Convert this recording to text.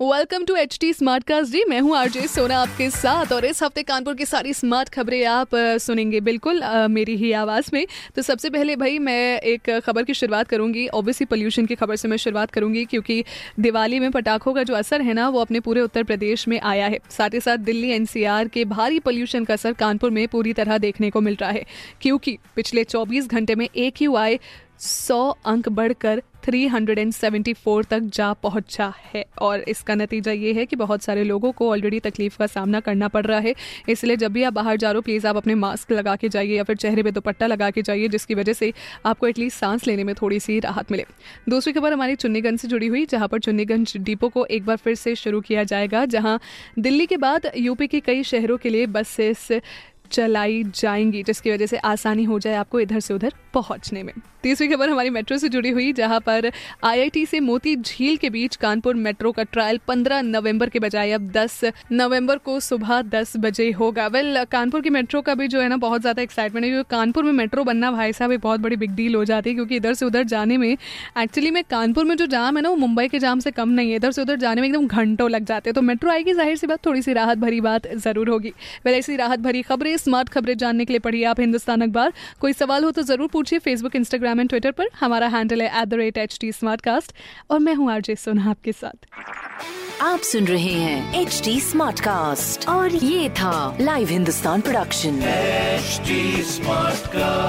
welcome to H T smartcast जी। मैं हूँ RJ सोना आपके साथ और इस हफ़्ते कानपुर की सारी स्मार्ट खबरें आप सुनेंगे बिल्कुल आ, मेरी ही आवाज़ में। तो सबसे पहले भाई मैं एक खबर की शुरुआत करूँगी। ओबियसली पोल्यूशन की खबर से मैं शुरुआत करूँगी क्योंकि दिवाली में पटाखों का जो असर है ना वो अपने पूरे उत्तर प्रदेश में आया है। साथ ही साथ दिल्ली एनसीआर के भारी पॉल्यूशन का असर कानपुर में पूरी तरह देखने को मिल रहा है। क्योंकि पिछले चौबीस घंटे में एक यू आई 100 अंक बढ़कर 374 तक जा पहुँचा है। और इसका नतीजा ये है कि बहुत सारे लोगों को ऑलरेडी तकलीफ़ का सामना करना पड़ रहा है। इसलिए जब भी आप बाहर जा रहे हो प्लीज़ आप अपने मास्क लगा के जाइए या फिर चेहरे पे दुपट्टा लगा के जाइए, जिसकी वजह से आपको एटलीस्ट सांस लेने में थोड़ी सी राहत मिले। दूसरी खबर हमारी चुन्नीगंज से जुड़ी हुई, जहाँ पर चुन्नीगंज डिपो को एक बार फिर से शुरू किया जाएगा, जहाँ दिल्ली के बाद यूपी के कई शहरों के लिए बसेस चलाई जाएँगी, जिसकी वजह से आसानी हो जाए आपको इधर से उधर पहुँचने में। तीसरी खबर हमारी मेट्रो से जुड़ी हुई, जहाँ पर आईआईटी से मोती झील के बीच कानपुर मेट्रो का ट्रायल 15 नवंबर के बजाय अब 10 नवंबर को सुबह 10 बजे होगा। वेल, कानपुर की मेट्रो का भी जो है ना, बहुत ज़्यादा एक्साइटमेंट है, क्योंकि कानपुर में मेट्रो बनना भाई साहब एक बहुत बड़ी बिग डील हो जाती है, क्योंकि इधर से उधर जाने में एक्चुअली में कानपुर में जो जाम है ना, वो मुंबई के जाम से कम नहीं है। इधर से उधर जाने में एकदम घंटों लग जाते हैं। तो मेट्रो आएगी ज़ाहिर सी बात, थोड़ी सी राहत भरी बात ज़रूर होगी। वेल, ऐसी राहत भरी खबरें स्मार्ट खबरें जानने के लिए पढ़िए आप हिंदुस्तान अखबार। कोई सवाल हो तो ज़रूर पूछिए फेसबुक इंस्टाग्राम एंड ट्विटर पर। हमारा हैंडल है at the rate H T और मैं हूँ आरजे सोना आपके साथ। आप सुन रहे हैं एच टी स्मार्ट कास्ट और ये था live Hindustan production smart Smartcast.